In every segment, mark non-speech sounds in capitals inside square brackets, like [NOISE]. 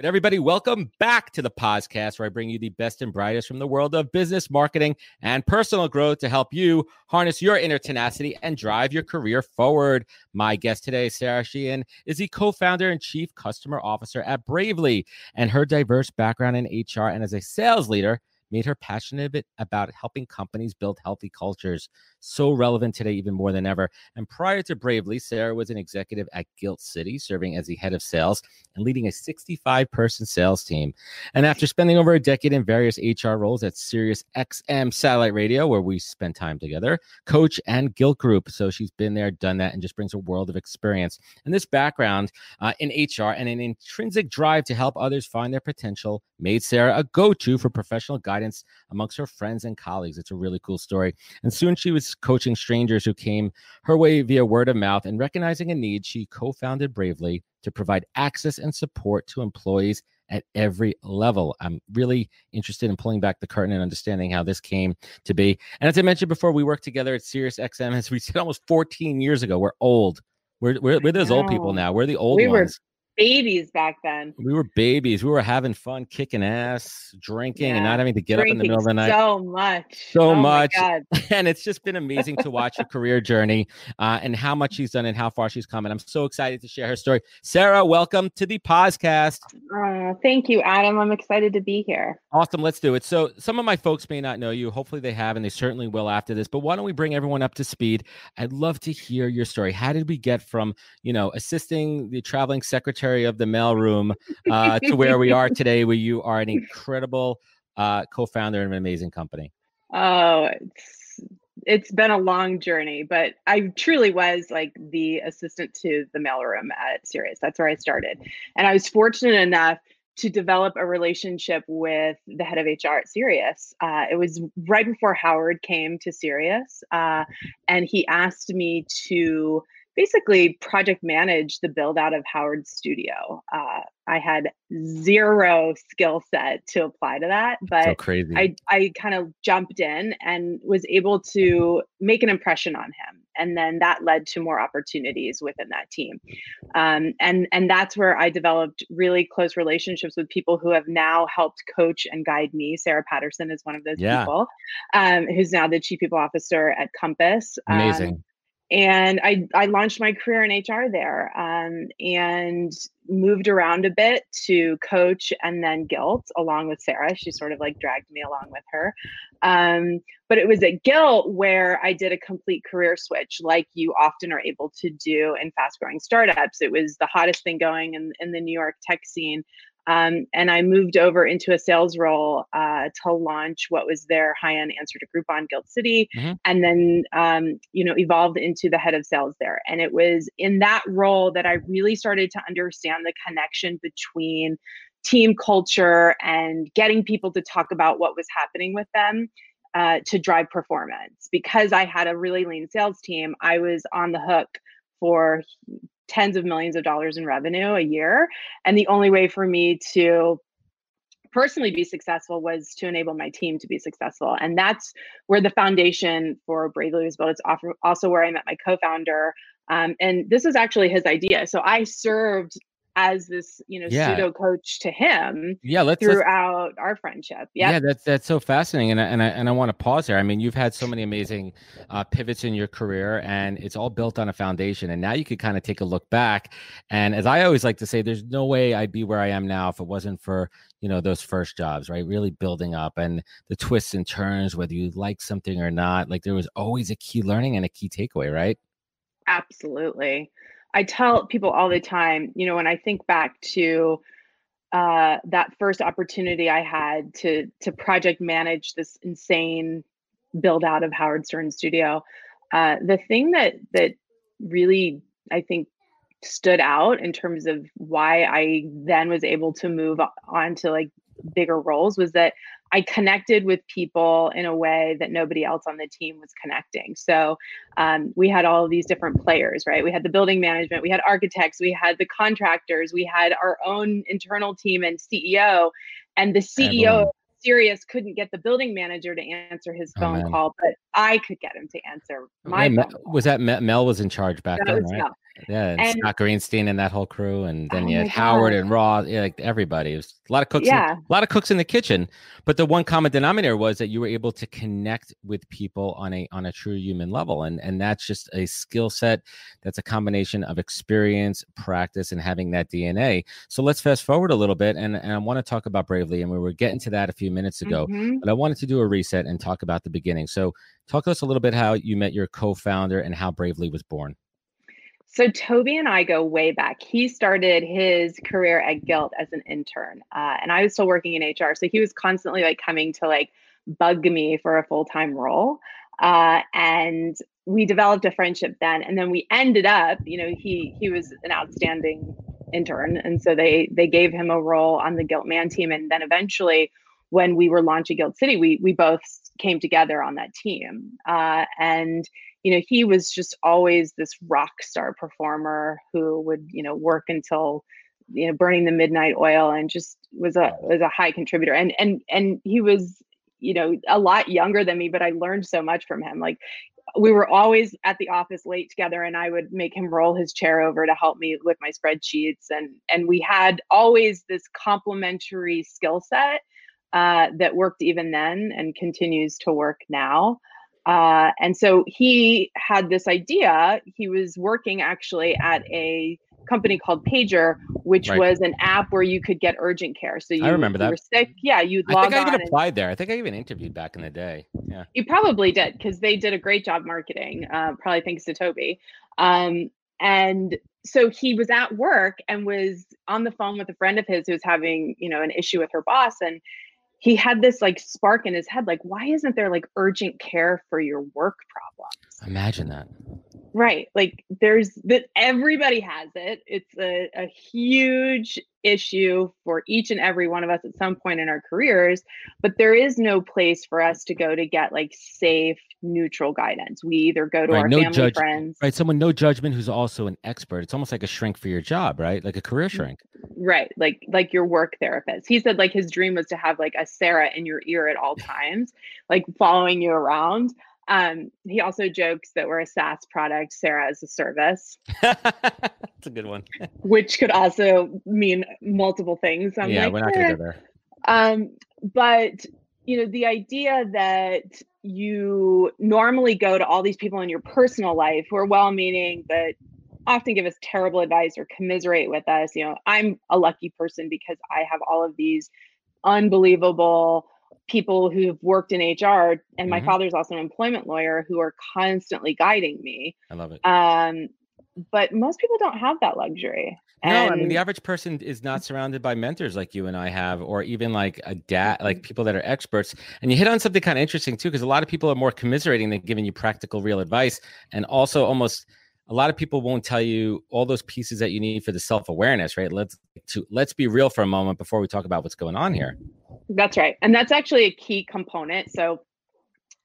But everybody, welcome back to the podcast where I bring you the best and brightest from the world of business, marketing, and personal growth to help you harness your inner tenacity and drive your career forward. My guest today, Sarah Sheehan, is the co-founder and chief customer officer at Bravely, and her diverse background in HR and as a sales leader made her passionate about helping companies build healthy cultures. So relevant today, even more than ever. And prior to Bravely, Sarah was an executive at Gilt City, serving as the head of sales and leading a 65 person sales team. And after spending over a decade in various HR roles at Sirius XM Satellite Radio, where we spent time together, Coach and Gilt Group. So she's been there, done that, and just brings a world of experience. And this background uh, in HR and an intrinsic drive to help others find their potential made Sarah a go to for professional guidance amongst her friends and colleagues. It's a really cool story. And soon she was coaching strangers who came her way via word of mouth. And recognizing a need, she co founded Bravely to provide access and support to employees at every level. I'm really interested in pulling back the curtain and understanding how this came to be. And as I mentioned before, we worked together at Sirius XM, as we said almost 14 years ago. We're old. We're, we're, we're those old people now. We're the old we ones. Babies back then. We were babies. We were having fun, kicking ass, drinking, yeah. and not having to get drinking up in the middle of the night. So much. So oh much. [LAUGHS] And it's just been amazing to watch her career journey uh, and how much she's done and how far she's come. And I'm so excited to share her story. Sarah, welcome to the podcast. Uh, thank you, Adam. I'm excited to be here. Awesome. Let's do it. So, some of my folks may not know you. Hopefully, they have, and they certainly will after this. But why don't we bring everyone up to speed? I'd love to hear your story. How did we get from, you know, assisting the traveling secretary of the mailroom? uh, to where we are [LAUGHS] today, where you are an incredible uh, co-founder of an amazing company? Oh, it's it's been a long journey, but I truly was like the assistant to the mailroom at Sirius. That's where I started, and I was fortunate enough to develop a relationship with the head of HR at Sirius. Uh, it was right before Howard came to Sirius, uh, and he asked me to basically project manage the build out of Howard's studio. Uh, I had zero skill set to apply to that, but so. I, I kind of jumped in and was able to make an impression on him. And then that led to more opportunities within that team. Um, and, and that's where I developed really close relationships with people who have now helped coach and guide me. Sarah Patterson is one of those yeah. people um, who's now the chief people officer at Compass. Amazing. Um, and I, I launched my career in HR there um, and moved around a bit to coach and then Gilt along with Sarah. She sort of like dragged me along with her. Um, but it was at Gilt where I did a complete career switch, like you often are able to do in fast growing startups. It was the hottest thing going in, in the New York tech scene. Um, and I moved over into a sales role uh, to launch what was their high-end answer to Groupon Gilt City, mm-hmm. and then um, you know evolved into the head of sales there. And it was in that role that I really started to understand the connection between team culture and getting people to talk about what was happening with them uh, to drive performance. Because I had a really lean sales team, I was on the hook for tens of millions of dollars in revenue a year. And the only way for me to personally be successful was to enable my team to be successful. And that's where the foundation for Bravely was built. It's also where I met my co founder. Um, and this is actually his idea. So I served as this you know yeah. pseudo coach to him yeah let's throughout let's, our friendship. Yeah yeah that's that's so fascinating and I, and I and I want to pause there. I mean you've had so many amazing uh, pivots in your career and it's all built on a foundation and now you could kind of take a look back and as I always like to say there's no way I'd be where I am now if it wasn't for you know those first jobs right? Really building up and the twists and turns whether you like something or not like there was always a key learning and a key takeaway right? Absolutely I tell people all the time, you know, when I think back to uh, that first opportunity I had to to project manage this insane build out of Howard Stern Studio, uh, the thing that that really I think stood out in terms of why I then was able to move on to like bigger roles was that I connected with people in a way that nobody else on the team was connecting. So um, we had all of these different players, right? We had the building management, we had architects, we had the contractors, we had our own internal team and CEO. And the CEO of Sirius couldn't get the building manager to answer his oh, phone oh, call, but I could get him to answer my yeah, Was that Mel was in charge back that then, right? Mel. Yeah, and, and, Scott Greenstein and that whole crew, and then oh you had Howard and Raw, yeah, like everybody. It was a lot of cooks. Yeah, in, a lot of cooks in the kitchen. But the one common denominator was that you were able to connect with people on a on a true human level, and and that's just a skill set. That's a combination of experience, practice, and having that DNA. So let's fast forward a little bit, and and I want to talk about Bravely, and we were getting to that a few minutes ago, mm-hmm. but I wanted to do a reset and talk about the beginning. So talk to us a little bit how you met your co-founder and how Bravely was born. So Toby and I go way back. He started his career at Gilt as an intern, uh, and I was still working in HR. So he was constantly like coming to like bug me for a full time role, uh, and we developed a friendship then. And then we ended up, you know, he he was an outstanding intern, and so they they gave him a role on the Gilt Man team, and then eventually. When we were launching Gilt City, we we both came together on that team, uh, and you know, he was just always this rock star performer who would, you know, work until you know burning the midnight oil and just was a was a high contributor. And and and he was you know a lot younger than me but i learned so much from him. Like we were always at the office late together and i would make him roll his chair over to help me with my spreadsheets. And and we had always this complementary skill set uh, that worked even then and continues to work now uh, and so he had this idea. He was working actually at a company called Pager, which right. was an app where you could get urgent care. So you, I remember that. were sick, yeah, you. I think I even applied there. I think I even interviewed back in the day. Yeah, you probably did because they did a great job marketing. Uh, probably thanks to Toby. Um, and so he was at work and was on the phone with a friend of his who was having, you know, an issue with her boss, and he had this like spark in his head like why isn't there like urgent care for your work problems imagine that. Right like there's that everybody has it. It's a, a huge issue for each and every one of us at some point in our careers but there is no place for us to go to get like safe neutral guidance. We either go to right, our no family judge- friends. right someone no judgment who's also an expert. It's almost like a shrink for your job right? Like a career mm, shrink. right like like your work therapist. He said like his dream was to have like a sarah in your ear at all times like following you around um, he also jokes that we're a SaaS product, Sarah as a service. That's a good one. which could also mean multiple things. I'm yeah, like, we're not eh. gonna go there. Um, but you know, the idea that you normally go to all these people in your personal life who are well-meaning but often give us terrible advice or commiserate with us. You know, I'm a lucky person because I have all of these unbelievable people who've worked in HR, and my mm-hmm. father's also an employment lawyer who are constantly guiding me. I love it. Um, but most people don't have that luxury. No, and... I mean the average person is not surrounded by mentors like you and I have, or even like a dad, like mm-hmm. people that are experts. And you hit on something kind of interesting too, because a lot of people are more commiserating than giving you practical, real advice, and also almost a lot of people won't tell you all those pieces that you need for the self-awareness right? Let's to let's be real for a moment before we talk about what's going on here. That's right. And that's actually a key component. So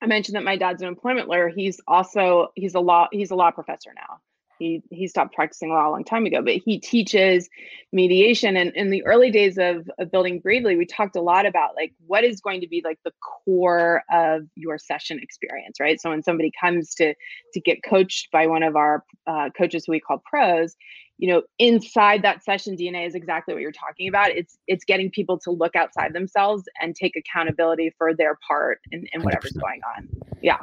i mentioned that my dad's an employment lawyer. He's also he's a law he's a law professor now he he stopped practicing law a long time ago but he teaches mediation. And in the early days of, of building bravely we talked a lot about like what is going to be like the core of your session experience right? So when somebody comes to to get coached by one of our uh, coaches who we call pros you know inside that session dna is exactly what you're talking about. It's it's getting people to look outside themselves and take accountability for their part in, in whatever's going on. Yeah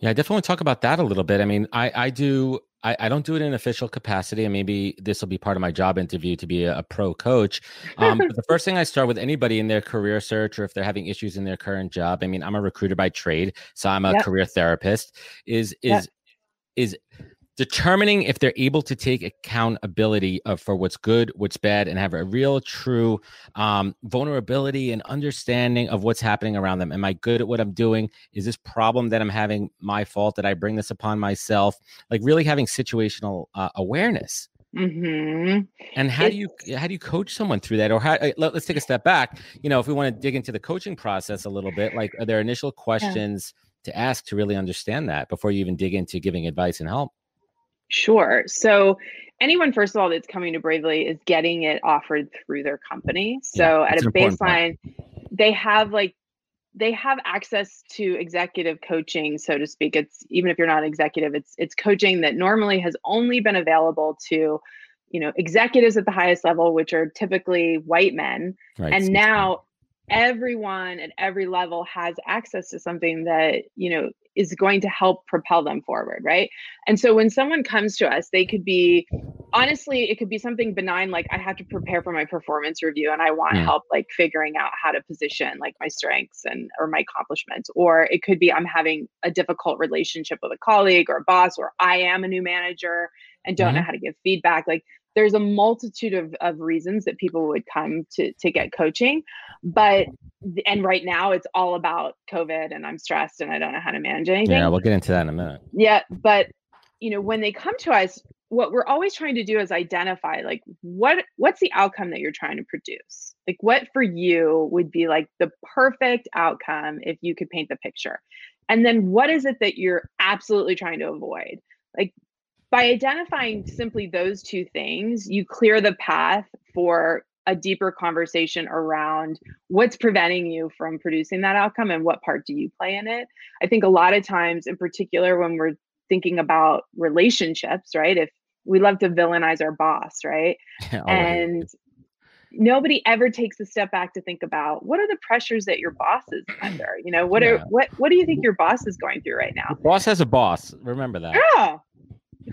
yeah, I definitely want to talk about that a little bit. I mean, I, I do I, I don't do it in official capacity, and maybe this will be part of my job interview to be a, a pro coach. Um, but the [LAUGHS] first thing I start with anybody in their career search, or if they're having issues in their current job, I mean, I'm a recruiter by trade, so I'm a yep. career therapist. Is is yep. is determining if they're able to take accountability of, for what's good, what's bad, and have a real, true um, vulnerability and understanding of what's happening around them. Am I good at what I'm doing? Is this problem that I'm having my fault? Did I bring this upon myself? Like really having situational uh, awareness. Mm-hmm. And how do you how do you coach someone through that? Or how, uh, let, us take a step back. You know, if we want to dig into the coaching process a little bit, like are there initial questions yeah. to ask to really understand that before you even dig into giving advice and help? Sure. So anyone, first of all, that's coming to Bravely is getting it offered through their company. So yeah, at a baseline, they have like they have access to executive coaching so to speak it's even if you're not executive it's it's coaching that normally has only been available to you know executives at the highest level which are typically white men right. and now everyone at every level has access to something that you know is going to help propel them forward right and so when someone comes to us they could be honestly it could be something benign like i have to prepare for my performance review and i want mm. help like figuring out how to position like my strengths and or my accomplishments or it could be i'm having a difficult relationship with a colleague or a boss or i am a new manager and don't mm-hmm. know how to give feedback like there's a multitude of, of reasons that people would come to to get coaching but mm-hmm. and right now it's all about covid and i'm stressed and i don't know how to manage anything. Yeah we'll get into that in a minute. Yeah but you know when they come to us what we're always trying to do is identify like what what's the outcome that you're trying to produce? Like what for you would be like the perfect outcome if you could paint the picture? And then what is it that you're absolutely trying to avoid? Like by identifying simply those two things, you clear the path for a deeper conversation around what's preventing you from producing that outcome and what part do you play in it. I think a lot of times, in particular, when we're thinking about relationships, right? If we love to villainize our boss, right? [LAUGHS] Yeah, and nobody ever takes a step back to think about what are the pressures that your boss is [CLEARS THROAT] under you know what yeah. are what what do you think your boss is going through right now boss has a boss remember that yeah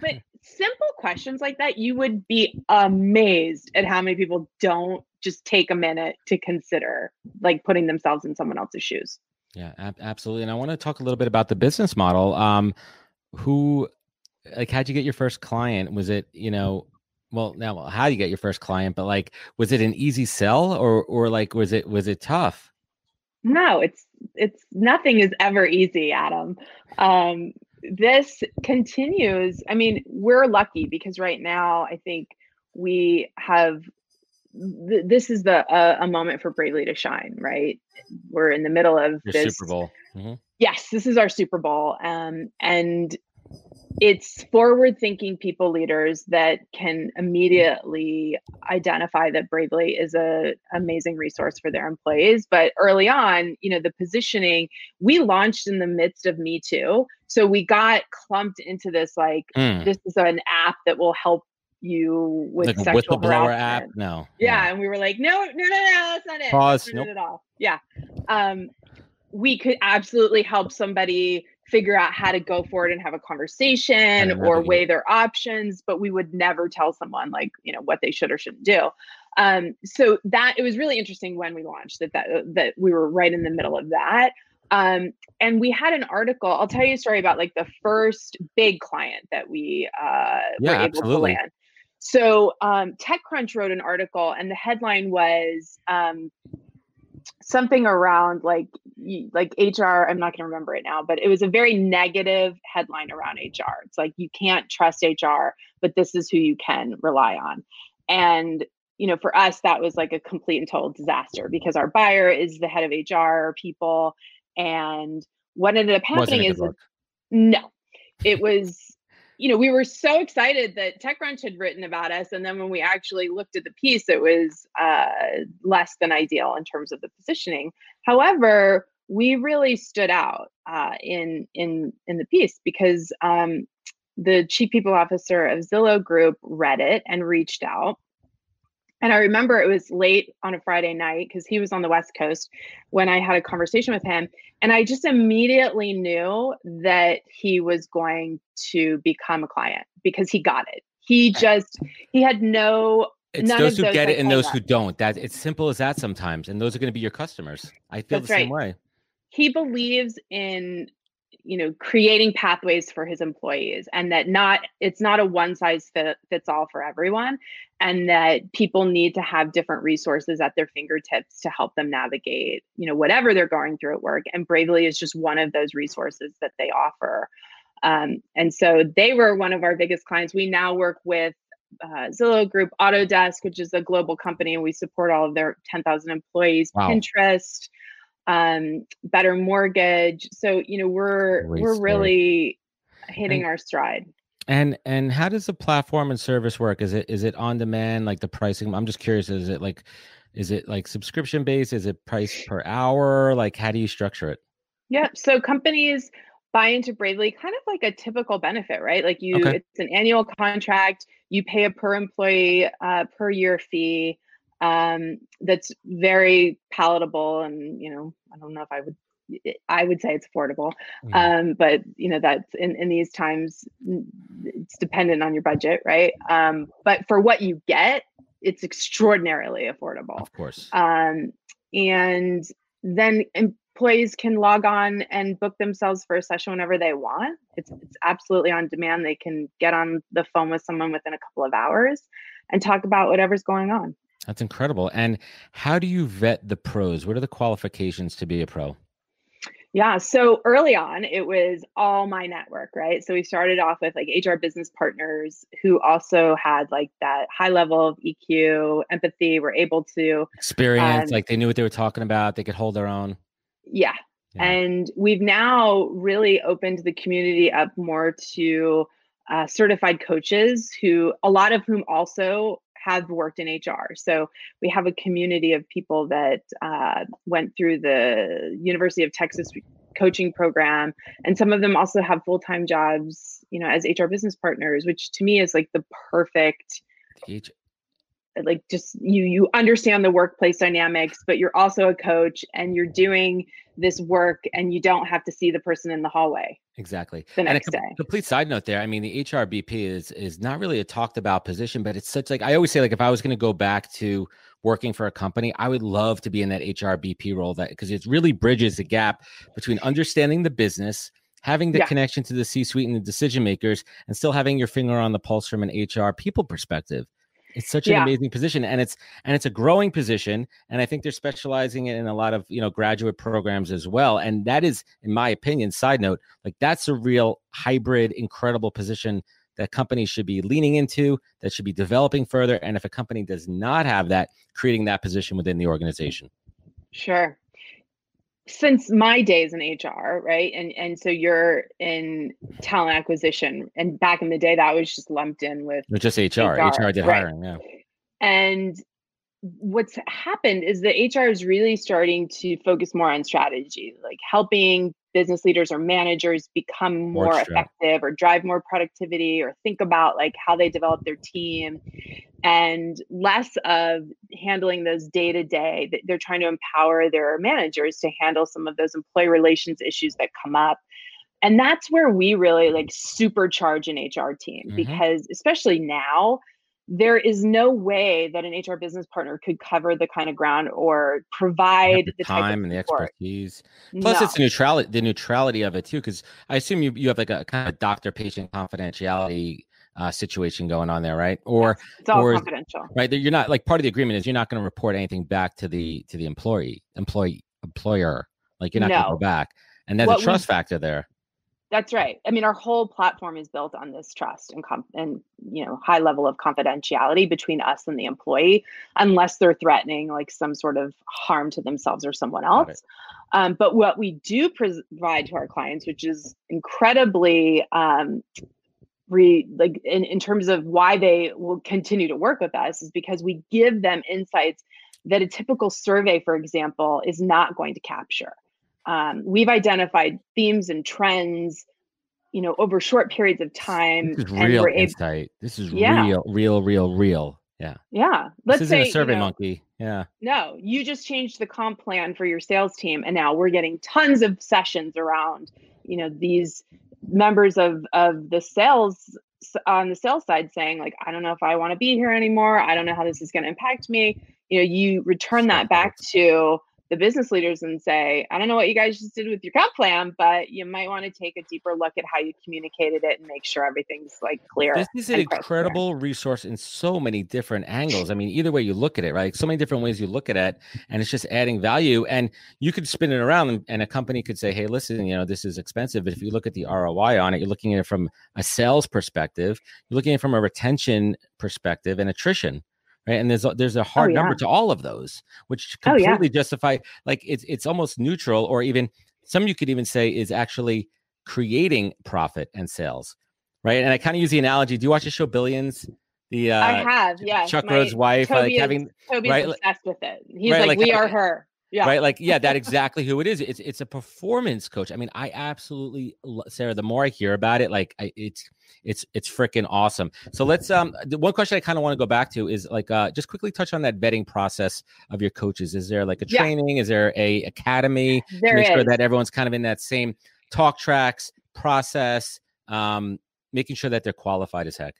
but simple questions like that, you would be amazed at how many people don't just take a minute to consider like putting themselves in someone else's shoes. Yeah, ab- absolutely. And I want to talk a little bit about the business model. Um, who, like, how'd you get your first client? Was it, you know, well, now how do you get your first client, but like, was it an easy sell or, or like, was it, was it tough? No, it's, it's nothing is ever easy, Adam. Um, this continues. I mean, we're lucky because right now I think we have th- this is the uh, a moment for Bravely to shine, right? We're in the middle of Your this Super Bowl. Mm-hmm. Yes, this is our Super Bowl, um, and it's forward thinking people leaders that can immediately identify that bravely is a amazing resource for their employees. But early on you know the positioning we launched in the midst of me too. So we got clumped into this like mm. this is an app that will help you with like sexual whistleblower app? no. Yeah, and we were like no no no no that's not it. Pause. Nope. it all yeah. Um we could absolutely help somebody figure out how to go forward and have a conversation or weigh their options but we would never tell someone like you know what they should or shouldn't do. Um, so that it was really interesting when we launched that that that we were right in the middle of that. Um, and we had an article i'll tell you a story about like the first big client that we uh, yeah, were able absolutely. to land. So um, techcrunch wrote an article and the headline was um, something around like like HR. I'm not going to remember it now, but it was a very negative headline around HR. It's like you can't trust HR, but this is who you can rely on. And you know, for us, that was like a complete and total disaster because our buyer is the head of HR people, and what ended up happening is no, it was you know, we were so excited that TechCrunch had written about us, and then when we actually looked at the piece, it was uh, less than ideal in terms of the positioning. However, we really stood out uh, in in in the piece because um, the chief people officer of Zillow Group read it and reached out, and I remember it was late on a Friday night because he was on the West Coast when I had a conversation with him. And I just immediately knew that he was going to become a client because he got it. He just, he had no. It's those who those get it and those who don't. That it's simple as that sometimes. And those are going to be your customers. I feel That's the same right. way. He believes in you know creating pathways for his employees and that not it's not a one size fit, fits all for everyone and that people need to have different resources at their fingertips to help them navigate you know whatever they're going through at work and bravely is just one of those resources that they offer um, and so they were one of our biggest clients we now work with uh, Zillow Group, Autodesk, which is a global company, and we support all of their 10,000 employees. Wow. Pinterest, um, Better Mortgage. So you know we're Great we're story. really hitting and, our stride. And and how does the platform and service work? Is it is it on demand? Like the pricing? I'm just curious. Is it like is it like subscription based? Is it price per hour? Like how do you structure it? Yeah. So companies buy into Bravely kind of like a typical benefit, right? Like you, okay. it's an annual contract. You pay a per employee uh, per year fee um, that's very palatable, and you know, I don't know if I would. I would say it's affordable, mm. um, but you know that's in, in these times it's dependent on your budget, right? Um, but for what you get, it's extraordinarily affordable. Of course. Um, and then employees can log on and book themselves for a session whenever they want. It's, it's absolutely on demand. They can get on the phone with someone within a couple of hours and talk about whatever's going on. That's incredible. And how do you vet the pros? What are the qualifications to be a pro? Yeah. So early on, it was all my network, right? So we started off with like HR business partners who also had like that high level of EQ, empathy, were able to experience, um, like they knew what they were talking about, they could hold their own. Yeah. yeah. And we've now really opened the community up more to uh, certified coaches who, a lot of whom also have worked in HR. So we have a community of people that uh, went through the University of Texas coaching program, and some of them also have full time jobs, you know, as HR business partners, which to me is like the perfect. Like just you you understand the workplace dynamics, but you're also a coach and you're doing this work and you don't have to see the person in the hallway. Exactly. The next and a com- day. Complete side note there. I mean, the HRBP is is not really a talked about position, but it's such like I always say, like if I was going to go back to working for a company, I would love to be in that HRBP role that because it really bridges the gap between understanding the business, having the yeah. connection to the C-suite and the decision makers, and still having your finger on the pulse from an HR people perspective. It's such an yeah. amazing position, and it's and it's a growing position. And I think they're specializing in a lot of you know graduate programs as well. And that is, in my opinion, side note, like that's a real hybrid, incredible position that companies should be leaning into, that should be developing further. And if a company does not have that, creating that position within the organization. Sure since my days in HR, right? And and so you're in talent acquisition, and back in the day, that was just lumped in with just HR. HR, HR did right? hiring, yeah. And what's happened is that HR is really starting to focus more on strategy, like helping business leaders or managers become more effective or drive more productivity or think about like how they develop their team and less of handling those day to day they're trying to empower their managers to handle some of those employee relations issues that come up and that's where we really like supercharge an hr team mm-hmm. because especially now there is no way that an HR business partner could cover the kind of ground or provide the, the time and the expertise. Plus, no. it's the neutrality, the neutrality of it too, because I assume you you have like a kind of doctor patient confidentiality uh, situation going on there, right? Or yes, it's all or, confidential, right? You're not like part of the agreement is you're not going to report anything back to the to the employee employee employer. Like you're not no. going to go back, and there's what a trust we, factor there. That's right. I mean, our whole platform is built on this trust and and you know high level of confidentiality between us and the employee, unless they're threatening like some sort of harm to themselves or someone else. Um, but what we do provide to our clients, which is incredibly um, re like in, in terms of why they will continue to work with us, is because we give them insights that a typical survey, for example, is not going to capture. Um, we've identified themes and trends you know over short periods of time this is real insight. Able, this is yeah. real real real real. Yeah. Yeah. Let's this isn't say a survey you know, monkey. Yeah. No. You just changed the comp plan for your sales team and now we're getting tons of sessions around you know these members of of the sales on the sales side saying like i don't know if i want to be here anymore. I don't know how this is going to impact me. You know you return that back to the business leaders and say, I don't know what you guys just did with your comp plan, but you might want to take a deeper look at how you communicated it and make sure everything's like clear. This is an incredible clear. resource in so many different angles. I mean, either way you look at it, right? So many different ways you look at it, and it's just adding value. And you could spin it around, and, and a company could say, Hey, listen, you know, this is expensive. But if you look at the ROI on it, you're looking at it from a sales perspective, you're looking at it from a retention perspective and attrition right? And there's a, there's a oh, hard oh, yeah. number to all of those, which completely oh, yeah. justify like it's it's almost neutral, or even some you could even say is actually creating profit and sales, right? And I kind of use the analogy. Do you watch the show Billions? The uh, I have, yeah. Chuck Rhoades' wife, Toby like is, having Toby's right? obsessed with it. He's right, like, like, we are her. Yeah. Right. Like, yeah, that exactly who it is. It's it's a performance coach. I mean, I absolutely Sarah, the more I hear about it, like I, it's it's it's freaking awesome. So let's um the one question I kind of want to go back to is like uh just quickly touch on that vetting process of your coaches. Is there like a training? Yeah. Is there a academy there to make is. sure that everyone's kind of in that same talk tracks process, um, making sure that they're qualified as heck?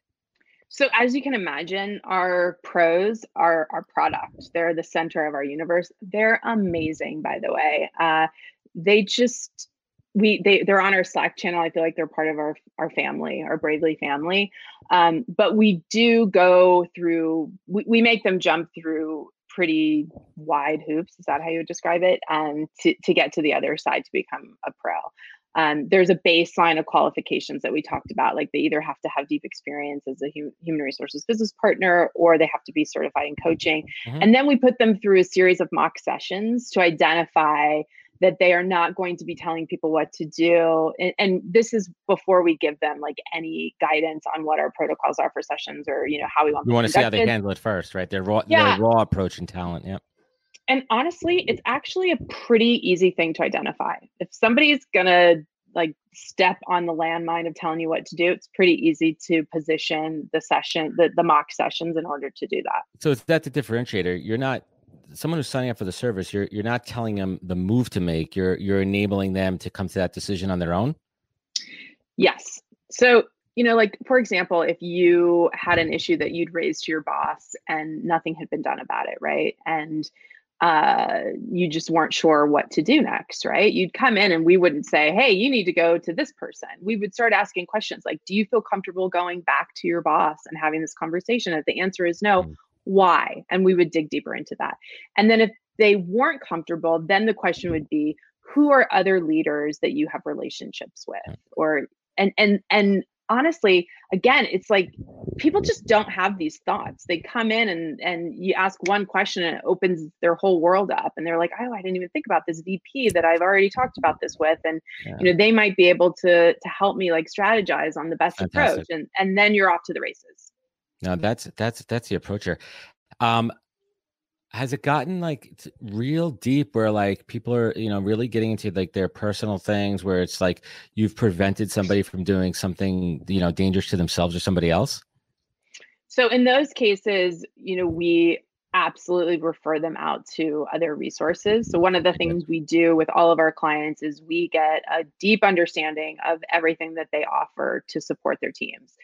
So as you can imagine, our pros are our product. They're the center of our universe. They're amazing, by the way. Uh, they just we they they're on our Slack channel. I feel like they're part of our our family, our Bravely family. Um, but we do go through. We, we make them jump through pretty wide hoops. Is that how you would describe it? Um, to to get to the other side to become a pro. Um, there's a baseline of qualifications that we talked about. Like they either have to have deep experience as a hu- human resources business partner or they have to be certified in coaching. Mm-hmm. And then we put them through a series of mock sessions to identify that they are not going to be telling people what to do and, and, this is before we give them like any guidance on what our protocols are for sessions or you know how we want we want to see how they handle it first right their raw yeah. their raw approach and talent yep and honestly it's actually a pretty easy thing to identify if somebody's gonna like step on the landmine of telling you what to do it's pretty easy to position the session the, the mock sessions in order to do that so is that the differentiator you're not someone who's signing up for the service, you're you're not telling them the move to make. You're you're enabling them to come to that decision on their own. Yes. So you know, like for example, if you had an issue that you'd raised to your boss and nothing had been done about it, right? And uh, you just weren't sure what to do next, right? You'd come in and we wouldn't say, hey, you need to go to this person. We would start asking questions like, do you feel comfortable going back to your boss and having this conversation? If the answer is no, mm why and we would dig deeper into that and then if they weren't comfortable then the question would be who are other leaders that you have relationships with mm. or and and and honestly again it's like people just don't have these thoughts they come in and and you ask one question and it opens their whole world up and they're like oh i didn't even think about this vp that i've already talked about this with and yeah. you know they might be able to to help me like strategize on the best Fantastic. approach and and then you're off to the races no, that's that's that's the approach here. Um, has it gotten like real deep where like people are you know really getting into like their personal things where it's like you've prevented somebody from doing something you know dangerous to themselves or somebody else? So in those cases you know we absolutely refer them out to other resources. So one of the things we do with all of our clients is we get a deep understanding of everything that they offer to support their teams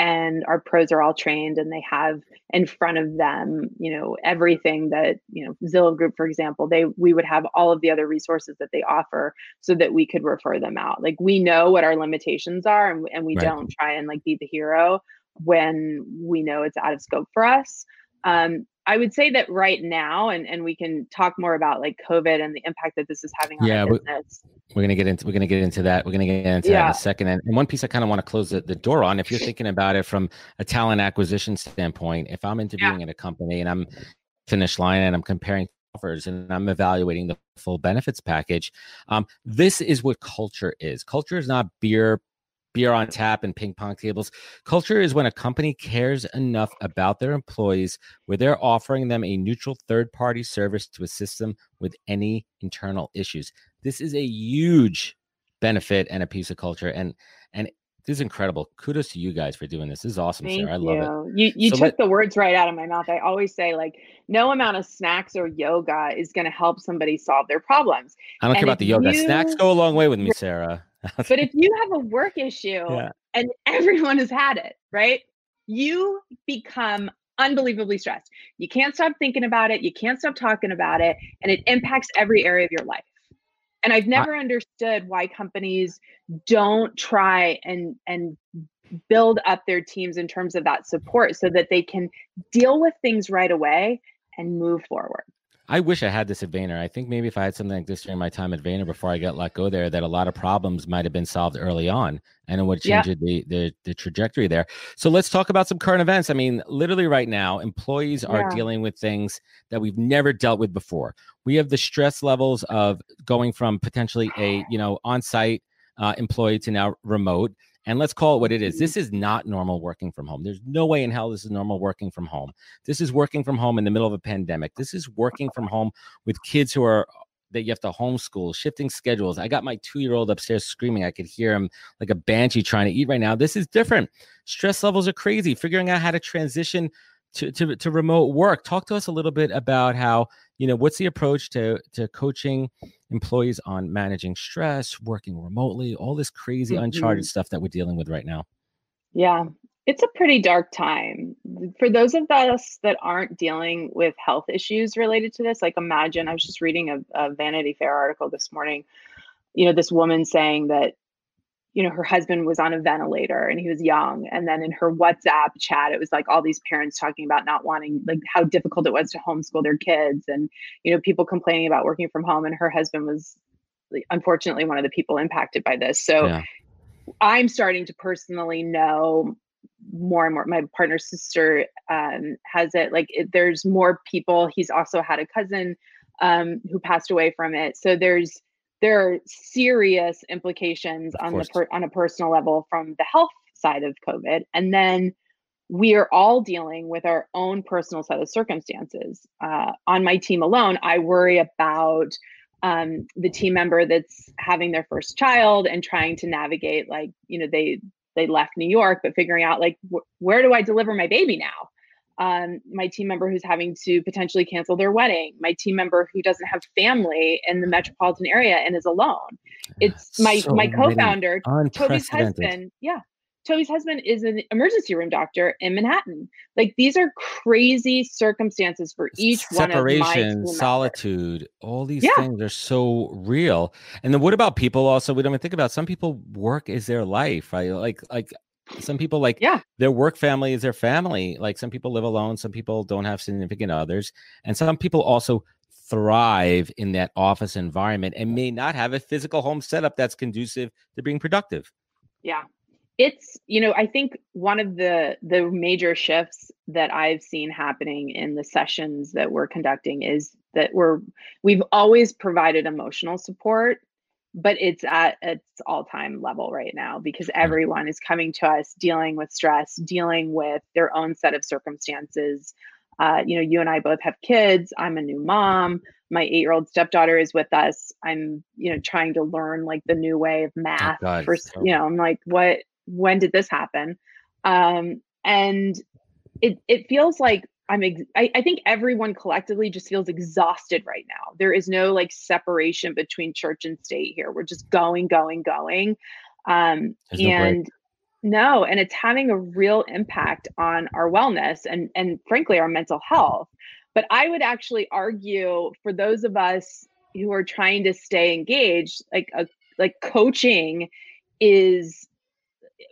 and our pros are all trained and they have in front of them you know everything that you know zillow group for example they we would have all of the other resources that they offer so that we could refer them out like we know what our limitations are and, and we right. don't try and like be the hero when we know it's out of scope for us um, I would say that right now, and, and we can talk more about like COVID and the impact that this is having on yeah, business. We're gonna get into we're gonna get into that. We're gonna get into yeah. that in a second. And, and one piece I kind of want to close the, the, door on, if you're thinking about it from a talent acquisition standpoint, if I'm interviewing yeah. at a company and I'm finish line and I'm comparing offers and I'm evaluating the full benefits package, um, this is what culture is. Culture is not beer, beer on tap and ping pong tables. Culture is when a company cares enough about their employees where they're offering them a neutral third party service to assist them with any internal issues. This is a huge benefit and a piece of culture. And and this is incredible. Kudos to you guys for doing this. This is awesome, Thank Sarah. I love it. You you so took let, the words right out of my mouth. I always say like no amount of snacks or yoga is going to help somebody solve their problems. I don't and care about the yoga. You, snacks go a long way with me, Sarah. [LAUGHS] but if you have a work issue yeah. and [LAUGHS] everyone has had it, right? You become unbelievably stressed. You can't stop thinking about it. You can't stop talking about it. And it impacts every area of your life. And I've never I, understood why companies don't try and and build up their teams in terms of that support so that they can deal with things right away and move forward. I wish I had this at Vayner. I think maybe if I had something like this during my time at Vayner before I got let go there, that a lot of problems might have been solved early on and it would change yeah. the, the, the trajectory there. So let's talk about some current events. I mean, literally right now, employees are yeah. dealing with things that we've never dealt with before. We have the stress levels of going from potentially a you know on-site uh, employee to now remote. And let's call it what it is. This mm-hmm. is not normal working from home. There's no way in hell this is normal working from home. This is working from home in the middle of a pandemic. This is working from home with kids who are that you have to homeschool, shifting schedules. I got my two year old upstairs screaming. I could hear him like a banshee trying to eat right now. This is different. Stress levels are crazy. Figuring out how to transition to, to, to remote work. Talk to us a little bit about how, you know, what's the approach to, to coaching employees on managing stress, working remotely, all this crazy mm-hmm. uncharted stuff that we're dealing with right now. Yeah, it's a pretty dark time. For those of us that aren't dealing with health issues related to this, like imagine I was just reading a, a Vanity Fair article this morning, you know, this woman saying that you know her husband was on a ventilator and he was young and then in her whatsapp chat it was like all these parents talking about not wanting like how difficult it was to homeschool their kids and you know people complaining about working from home and her husband was unfortunately one of the people impacted by this so yeah. i'm starting to personally know more and more my partner's sister um, has it like it, there's more people he's also had a cousin um, who passed away from it so there's there are serious implications of on course. the per, on a personal level from the health side of COVID, and then we are all dealing with our own personal set of circumstances. Uh, on my team alone, I worry about um, the team member that's having their first child and trying to navigate, like you know, they they left New York, but figuring out like wh- where do I deliver my baby now? Um, my team member who's having to potentially cancel their wedding, my team member who doesn't have family in the metropolitan area and is alone. It's my so my co-founder, Toby's husband. Yeah. Toby's husband is an emergency room doctor in Manhattan. Like these are crazy circumstances for each Separation, one of my separation solitude, all these yeah. things are so real. And then what about people also we don't even think about some people work is their life, right? Like like some people like yeah. their work family is their family like some people live alone some people don't have significant others and some people also thrive in that office environment and may not have a physical home setup that's conducive to being productive. Yeah. It's you know i think one of the the major shifts that i've seen happening in the sessions that we're conducting is that we're we've always provided emotional support but it's at its all-time level right now because everyone is coming to us dealing with stress dealing with their own set of circumstances. Uh, you know you and i both have kids. I'm a new mom. My eight-year-old stepdaughter is with us. I'm you know trying to learn like the new way of oh, math oh, for you know i'm like what when did this happen? Um and it it feels like I'm ex- I, I, think everyone collectively just feels exhausted right now. There is no like separation between church and state here. We're just going, going, going. Um, and no, no, and it's having a real impact on our wellness and and frankly our mental health. But I would actually argue for those of us who are trying to stay engaged, like a like coaching is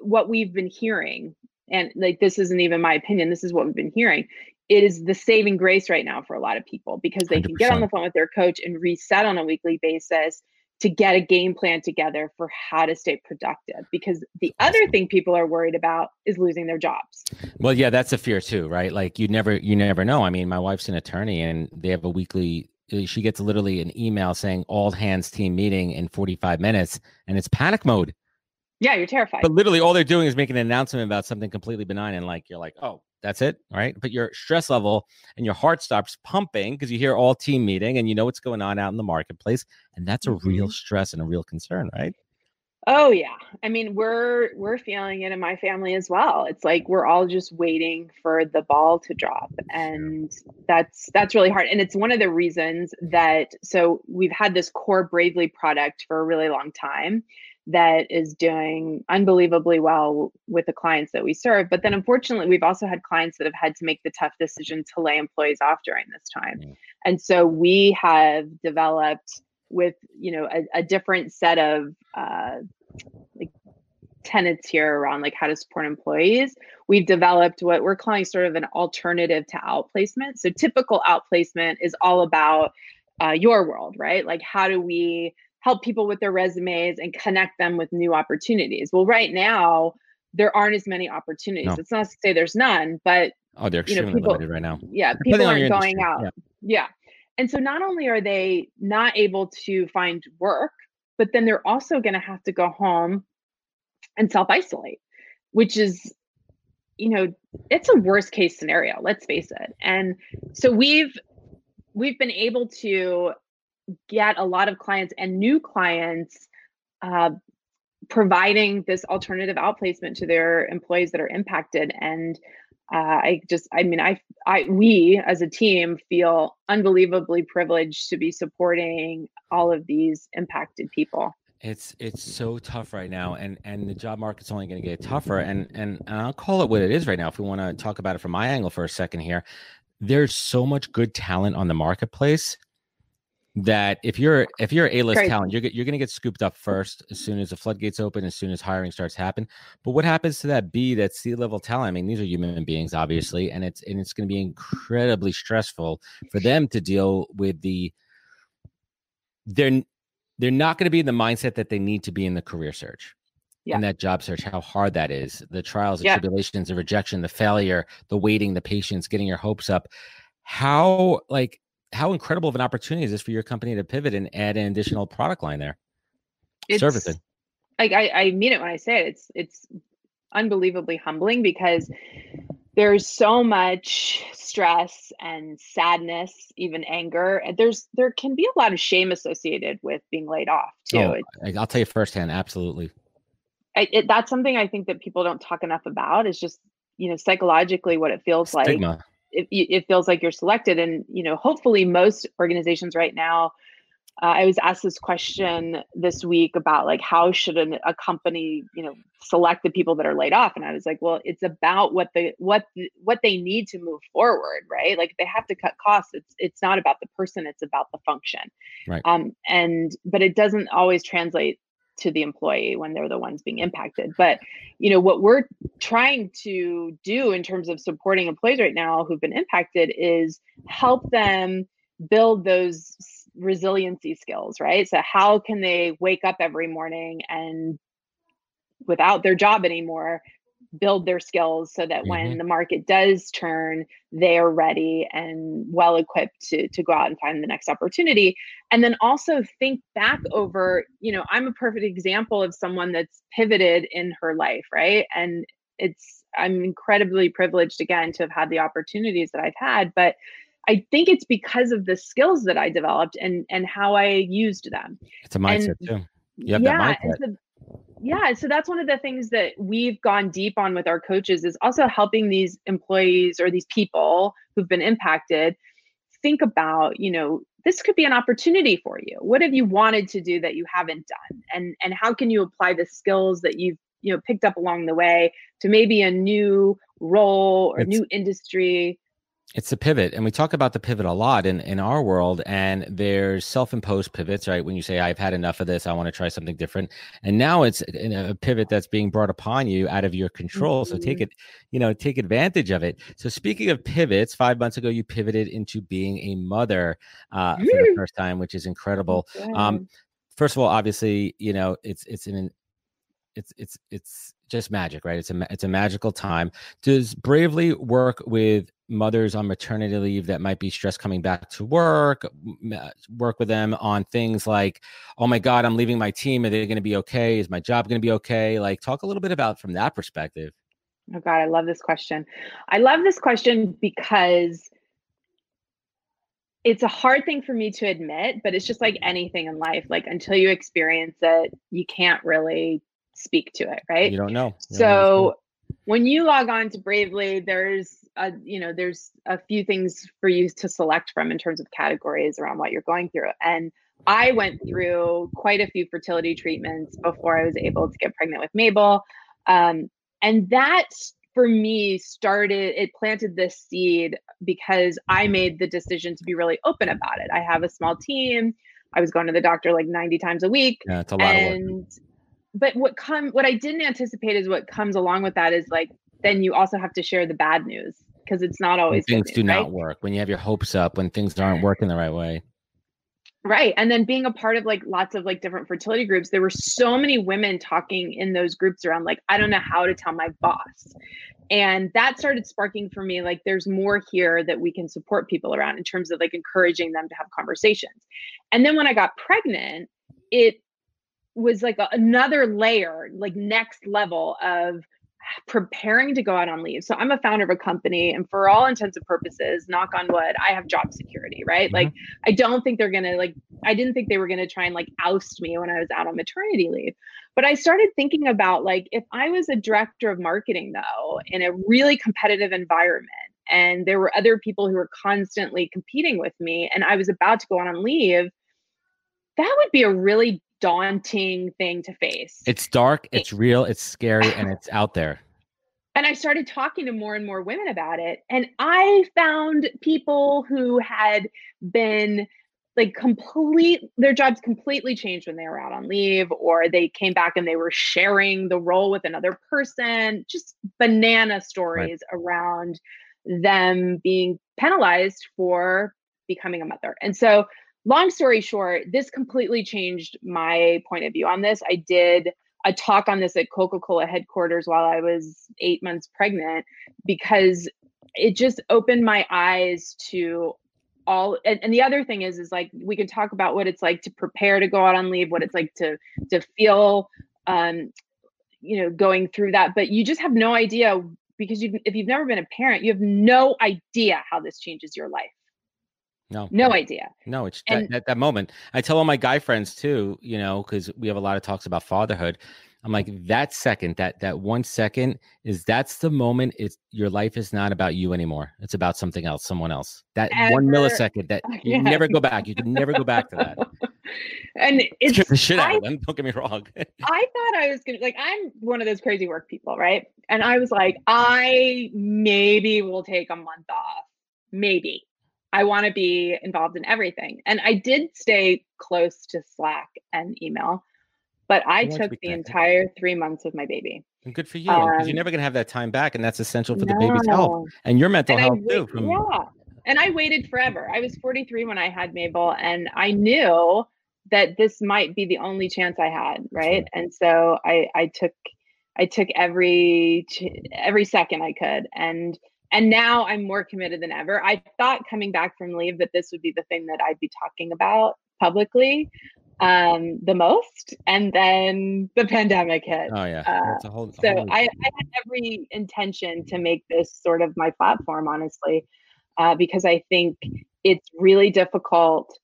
what we've been hearing and like this isn't even my opinion this is what we've been hearing it is the saving grace right now for a lot of people because they 100%. can get on the phone with their coach and reset on a weekly basis to get a game plan together for how to stay productive because the other thing people are worried about is losing their jobs. Well yeah that's a fear too right? Like you never you never know. I mean my wife's an attorney and they have a weekly uh, she gets literally an email saying all hands team meeting in 45 minutes and it's panic mode. Yeah you're terrified. But literally all they're doing is making an announcement about something completely benign and like you're like oh that's it, right? But your stress level and your heart stops pumping because you hear all team meeting and you know what's going on out in the marketplace, and that's a real mm-hmm. stress and a real concern, right? Oh yeah. I mean, we're we're feeling it in my family as well. It's like we're all just waiting for the ball to drop and that's that's really hard. And it's one of the reasons that so we've had this core bravely product for a really long time that is doing unbelievably well with the clients that we serve. But then unfortunately, we've also had clients that have had to make the tough decision to lay employees off during this time. Mm. And so we have developed with, you know, a, a different set of uh, like tenets here around like how to support employees. We've developed what we're calling sort of an alternative to outplacement. So typical outplacement is all about uh, your world, right? Like how do we help people with their resumes and connect them with new opportunities. Well, right now there aren't as many opportunities. No. It's not to say there's none, but oh, they're extremely you know, people, limited right now. Yeah, [LAUGHS] people aren't going out. Yeah. yeah. And so not only are they not able to find work, but then they're also going to have to go home and self isolate, which is you know, it's a worst case scenario, let's face it. And so we've we've been able to get a lot of clients and new clients uh, providing this alternative outplacement to their employees that are impacted. And uh, i just i mean I, I we as a team feel unbelievably privileged to be supporting all of these impacted people. It's it's so tough right now and and the job market's only going to get tougher. And, and and i'll call it what it is right now if we want to talk about it from my angle for a second here. There's so much good talent on the marketplace that if you're if you're a list talent, you're you're going to get scooped up first as soon as the floodgates open, as soon as hiring starts happen. But what happens to that B, that C level talent? I mean, these are human beings, obviously, and it's and it's going to be incredibly stressful for them to deal with the. They're they're not going to be in the mindset that they need to be in the career search. Yeah. in that job search, how hard that is, the trials, the yeah. tribulations, the rejection, the failure, the waiting, the patience, getting your hopes up. How like how incredible of an opportunity is this for your company to pivot and add an additional product line there? It's, Servicing. Like I, I mean it when I say it. It's it's unbelievably humbling because there's so much stress and sadness, even anger. There's there can be a lot of shame associated with being laid off too. Oh, I'll tell you firsthand, absolutely. I, it, that's something I think that people don't talk enough about. Is just you know psychologically what it feels Stigma. like it, it feels like you're selected. And you know hopefully most organizations right now uh, i was asked this question this week about like how should an, a company you know select the people that are laid off? And i was like well it's about what the what the, what they need to move forward right? Like they have to cut costs. It's it's not about the person it's about the function. Right. Um and but it doesn't always translate to the employee when they're the ones being impacted. But you know what we're trying to do in terms of supporting employees right now who've been impacted is help them build those resiliency skills right? So how can they wake up every morning and without their job anymore build their skills so that mm-hmm. when the market does turn they're ready and well equipped to to go out and find the next opportunity and then also think back over you know i'm a perfect example of someone that's pivoted in her life right and it's i'm incredibly privileged again to have had the opportunities that i've had but I think it's because of the skills that I developed and and how I used them. It's a mindset and, too. You have yeah, that mindset yeah so that's one of the things that we've gone deep on with our coaches is also helping these employees or these people who've been impacted think about you know this could be an opportunity for you. What have you wanted to do that you haven't done? And and how can you apply the skills that you've you know picked up along the way to maybe a new role or it's, new industry it's a pivot and we talk about the pivot a lot in, in our world and there's self-imposed pivots right when you say i've had enough of this i want to try something different and now it's a pivot that's being brought upon you out of your control mm-hmm. so take mm-hmm. it you know take advantage of it so speaking of pivots five months ago you pivoted into being a mother uh, for the first time which is incredible um, first of all obviously you know it's it's an it's it's it's just magic, right? It's a it's a magical time. Does Bravely work with mothers on maternity leave that might be stressed coming back to work? Uh, work with them on things like, oh my God, I'm leaving my team. Are they going to be okay? Is my job going to be okay? Like, talk a little bit about from that perspective. Oh God, I love this question. I love this question because it's a hard thing for me to admit, but it's just like anything in life. Like until you experience it, you can't really speak to it, right? You don't know. You so, when you log on to Bravely, there's a you know there's a few things for you to select from in terms of categories around what you're going through. And I went through quite a few fertility treatments before I was able to get pregnant with Mabel. Um, and that for me started it planted this seed because I made the decision to be really open about it. I have a small team. I was going to the doctor like 90 times a week. Yeah, it's a lot and but what come what I didn't anticipate is what comes along with that is like then you also have to share the bad news because it's not always when things news, do right? not work when you have your hopes up when things aren't working the right way. Right and then being a part of like lots of like different fertility groups there were so many women talking in those groups around like i don't know how to tell my boss. And that started sparking for me like there's more here that we can support people around in terms of like encouraging them to have conversations. And then when i got pregnant it was like a, another layer like next level of preparing to go out on leave. So I'm a founder of a company, and for all intents and purposes, knock on wood, I have job security, right? Mm-hmm. Like, I don't think they're gonna like. I didn't think they were gonna try and like oust me when I was out on maternity leave. But I started thinking about like if I was a director of marketing though in a really competitive environment, and there were other people who were constantly competing with me, and I was about to go out on leave. That would be a really daunting thing to face. It's dark, it's real, it's scary, and it's out there. [LAUGHS] And I started talking to more and more women about it. And I found people who had been like complete their jobs completely changed when they were out on leave or they came back and they were sharing the role with another person just banana stories right. around them being penalized for becoming a mother and so long story short, this completely changed my point of view on this. I did a talk on this at Coca Cola headquarters while I was eight months pregnant because it just opened my eyes to all and, and, the other thing is is like we can talk about what it's like to prepare to go out on leave what it's like to to feel um you know going through that but you just have no idea because you if you've never been a parent you have no idea how this changes your life no, no idea. No, it's and, that, that moment. I tell all my guy friends too, you know, because we have a lot of talks about fatherhood. I'm like, that second, that that one second is that's the moment. It's your life is not about you anymore. It's about something else, someone else. That Ever, one millisecond that [LAUGHS] you yeah. never go back. You can never go back to that. [LAUGHS] and [LAUGHS] it's the shit out I, of them. Don't get me wrong. I thought I was gonna like I'm one of those crazy work people, right? And I was like, I maybe will take a month off, maybe I want to be involved in everything. And I did stay close to Slack and email, but I took the entire three months with my baby. And good for you, because um, you're never going to have that time back, and that's essential for no. the baby's health and your mental and health too. From... Yeah, and I waited forever. I was 43 when I had Mabel, and I knew that this might be the only chance I had, right? And so I I took I took every every second I could, and and now I'm more committed than ever. I thought coming back from leave that this would be the thing that I'd be talking about publicly um, the most, and then the pandemic hit. Oh yeah, uh, whole, so. I, I, had every intention to make this sort of my platform, honestly, uh, because I think it's really difficult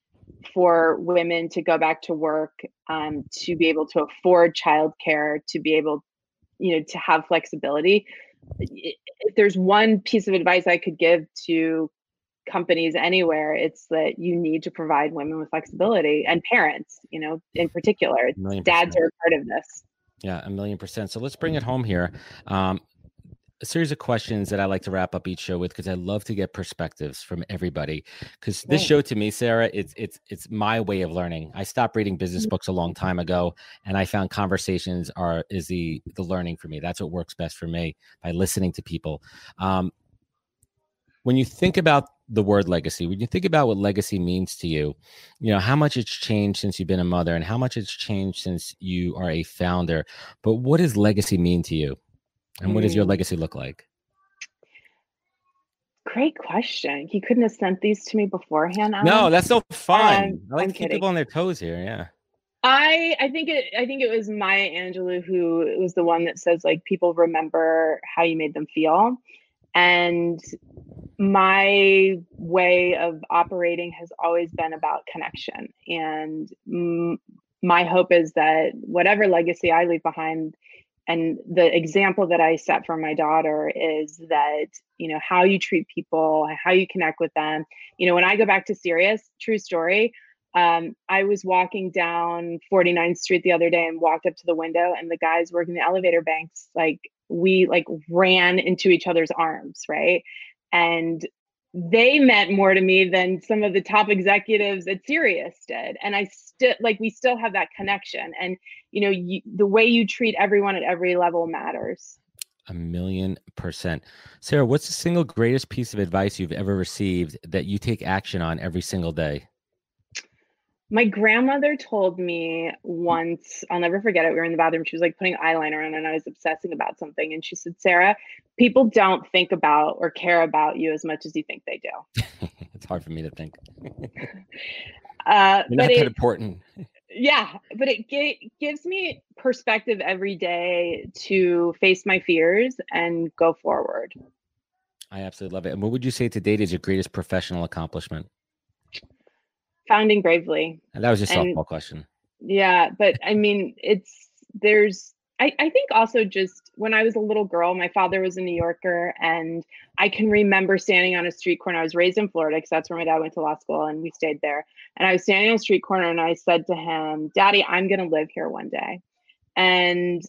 for women to go back to work, um, to be able to afford childcare, to be able, you know, to have flexibility if there's one piece of advice I could give to companies anywhere, it's that you need to provide women with flexibility and parents, you know, in particular. Dads are a part of this. Yeah, a million percent. So let's bring it home here. Um, a series of questions that I like to wrap up each show with because I love to get perspectives from everybody. Because this show to me, Sarah, it's it's it's my way of learning. I stopped reading business mm-hmm. books a long time ago, and I found conversations are is the the learning for me. That's what works best for me by listening to people. Um, when you think about the word legacy, when you think about what legacy means to you, you know how much it's changed since you've been a mother, and how much it's changed since you are a founder. But what does legacy mean to you? And what does your mm. legacy look like? Great question. He couldn't have sent these to me beforehand. Alan. No, that's so fun. Um, I like I'm to keep people on their toes here. Yeah. I I think it I think it was Maya Angelou who was the one that says like people remember how you made them feel. And my way of operating has always been about connection. And m- my hope is that whatever legacy I leave behind and the example that I set for my daughter is that, you know, how you treat people, how you connect with them. You know, when I go back to Sirius, true story, um, I was walking down 49th Street the other day and walked up to the window, and the guys working the elevator banks, like, we like ran into each other's arms, right? And they meant more to me than some of the top executives at Sirius did. And I still like we still have that connection. And you know, you, the way you treat everyone at every level matters. A million percent. Sarah, what's the single greatest piece of advice you've ever received that you take action on every single day? My grandmother told me once, I'll never forget it. We were in the bathroom. She was like putting eyeliner on, and I was obsessing about something. And she said, Sarah, people don't think about or care about you as much as you think they do. [LAUGHS] it's hard for me to think. [LAUGHS] uh, You're not that it, important. Yeah, but it g- gives me perspective every day to face my fears and go forward. I absolutely love it. And what would you say to date is your greatest professional accomplishment? Founding bravely and that was just a softball question yeah but [LAUGHS] i mean it's there's I, I think also just when I was a little girl, my father was a New Yorker, and I can remember standing on a street corner. I was raised in Florida because that's where my dad went to law school, and we stayed there. And I was standing on a street corner, and I said to him, "Daddy, I'm going to live here one day." And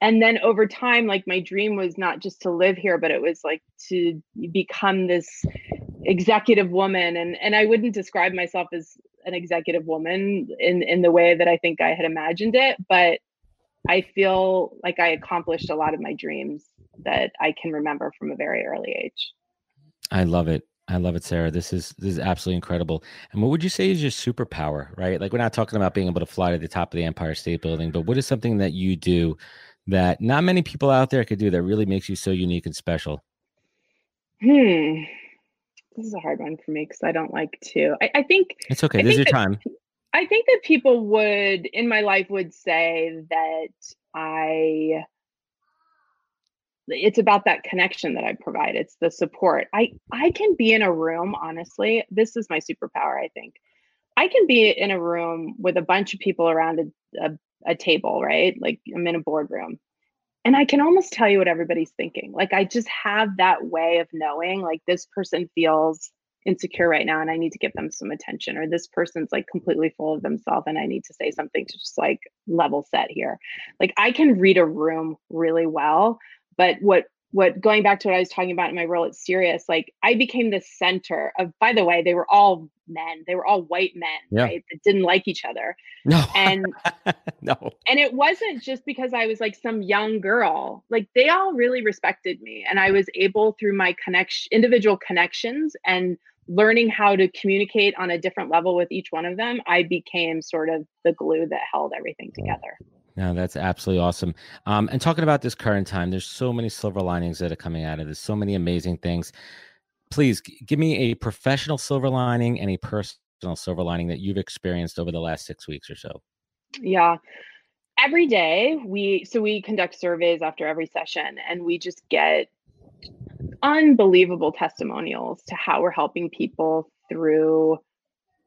and then over time, like my dream was not just to live here, but it was like to become this executive woman and and I wouldn't describe myself as an executive woman in in the way that I think I had imagined it but I feel like I accomplished a lot of my dreams that I can remember from a very early age. I love it. I love it, Sarah. This is this is absolutely incredible. And what would you say is your superpower, right? Like we're not talking about being able to fly to the top of the Empire State Building, but what is something that you do that not many people out there could do that really makes you so unique and special? Hmm this is a hard one for me because I don't like to. I, I think it's okay. I this is your that, time. I think that people would in my life would say that I it's about that connection that I provide. It's the support. I I can be in a room, honestly. This is my superpower, I think. I can be in a room with a bunch of people around a, a, a table, right? Like I'm in a boardroom and I can almost tell you what everybody's thinking. Like I just have that way of knowing like this person feels insecure right now and I need to give them some attention or this person's like completely full of themselves and I need to say something to just like level set here. Like I can read a room really well, but what what going back to what I was talking about in my role at Sirius, like I became the center of, by the way, they were all men, they were all white men, yeah. right? That didn't like each other. No. And [LAUGHS] no. And it wasn't just because I was like some young girl. Like they all really respected me. And I was able through my connection individual connections and learning how to communicate on a different level with each one of them, I became sort of the glue that held everything mm. together. No, that's absolutely awesome. Um, and talking about this current time, there's so many silver linings that are coming out of this, so many amazing things. Please g- give me a professional silver lining and a personal silver lining that you've experienced over the last six weeks or so. Yeah. Every day we so we conduct surveys after every session and we just get unbelievable testimonials to how we're helping people through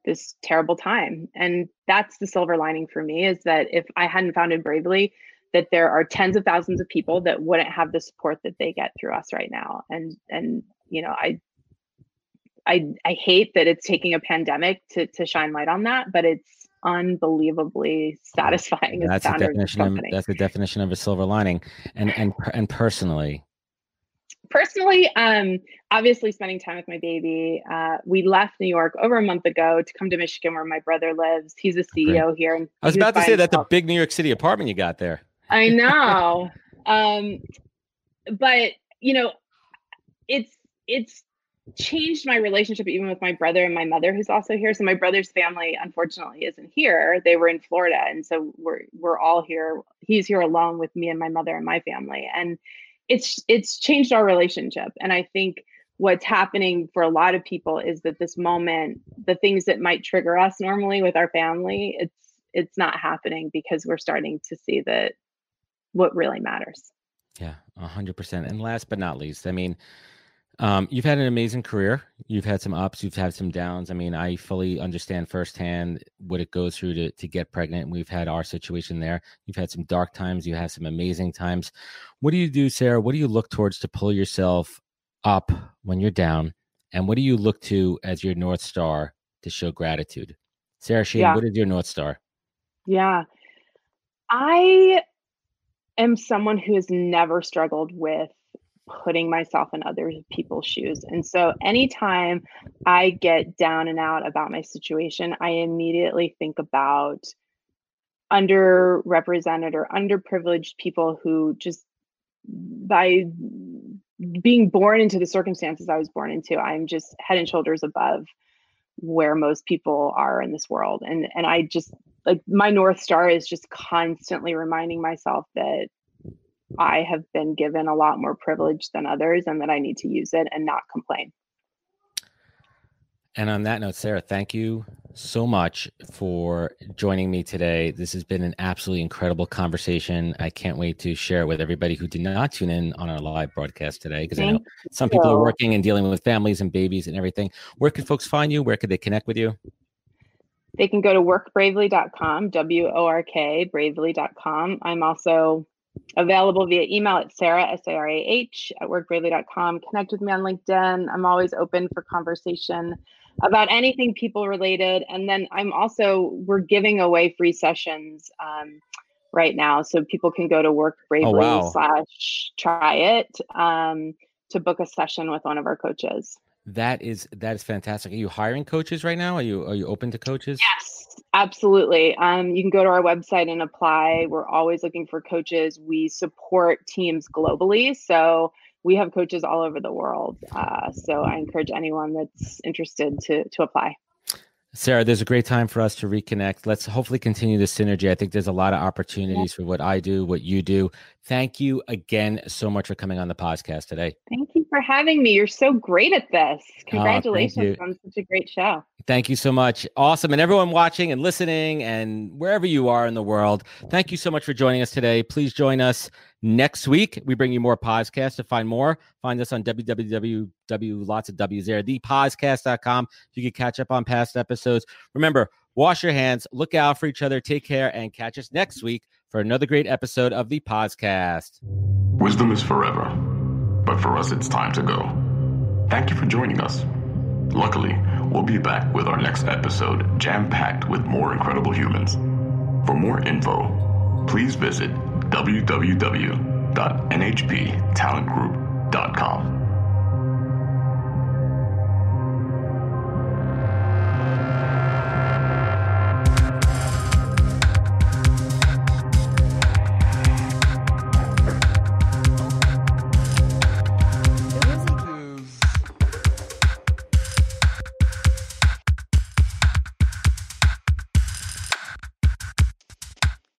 this terrible time. And that's the silver lining for me is that if I hadn't founded Bravely, that there are tens of thousands of people that wouldn't have the support that they get through us right now. And and you know, I I I hate that it's taking a pandemic to to shine light on that, but it's unbelievably [LAUGHS] satisfying. That's the definition. Of, that's the definition of a silver lining. And and and personally, personally, um, obviously spending time with my baby. Uh, we left New York over a month ago to come to Michigan, where my brother lives. He's a CEO Great. here. And I was about to say that's a big New York City apartment you got there. I [LAUGHS] know, um, but you know, it's it's changed my relationship even with my brother and my mother who's also here so my brother's family unfortunately isn't here they were in florida and so we're we're all here he's here alone with me and my mother and my family and it's it's changed our relationship. And i think what's happening for a lot of people is that this moment the things that might trigger us normally with our family it's it's not happening because we're starting to see that what really matters. Yeah 100% and last but not least i mean Um, you've had an amazing career. You've had some ups, you've had some downs. I mean, I fully understand firsthand what it goes through to, to get pregnant. We've had our situation there. You've had some dark times, you have some amazing times. What do you do, Sarah? What do you look towards to pull yourself up when you're down? And what do you look to as your North Star to show gratitude? Sarah Sheehan, yeah. what is your North Star? Yeah. I am someone who has never struggled with putting myself in other people's shoes. And so anytime I get down and out about my situation, I immediately think about underrepresented or underprivileged people who just by being born into the circumstances I was born into, I'm just head and shoulders above where most people are in this world. And and I just like my north star is just constantly reminding myself that I have been given a lot more privilege than others and that I need to use it and not complain. And on that note, Sarah, thank you so much for joining me today. This has been an absolutely incredible conversation. I can't wait to share it with everybody who did not tune in on our live broadcast today because I know some people are working and dealing with families and babies and everything. Where can folks find you? Where could they connect with you? They can go to workbravely.com, W O R K, bravely.com. I'm also available via email at sarah s-a-r-a-h at workbravely.com connect with me on linkedin. I'm always open for conversation about anything people related. And then i'm also we're giving away free sessions um, right now so people can go to work bravely oh, wow. slash try it um, to book a session with one of our coaches. That is that is fantastic. Are you hiring coaches right now? Are you are you open to coaches? Yes Absolutely. Um, you can go to our website and apply. We're always looking for coaches. We support teams globally. So we have coaches all over the world. Uh, so I encourage anyone that's interested to, to apply. Sarah, there's a great time for us to reconnect. Let's hopefully continue the synergy. I think there's a lot of opportunities for what I do, what you do. Thank you again so much for coming on the podcast today. Thank you for having me. You're so great at this. Oh, Congratulations oh, on such a great show. Thank you so much. Awesome. And everyone watching and listening and wherever you are in the world, thank you so much for joining us today. Please join us Next week, we bring you more podcasts. To find more, find us on www. Lots of W's there, thepodcast.com. You can catch up on past episodes. Remember, wash your hands, look out for each other, take care, and catch us next week for another great episode of the podcast. Wisdom is forever, but for us, it's time to go. Thank you for joining us. Luckily, we'll be back with our next episode jam packed with more incredible humans. For more info, please visit www.nhptalentgroup.com.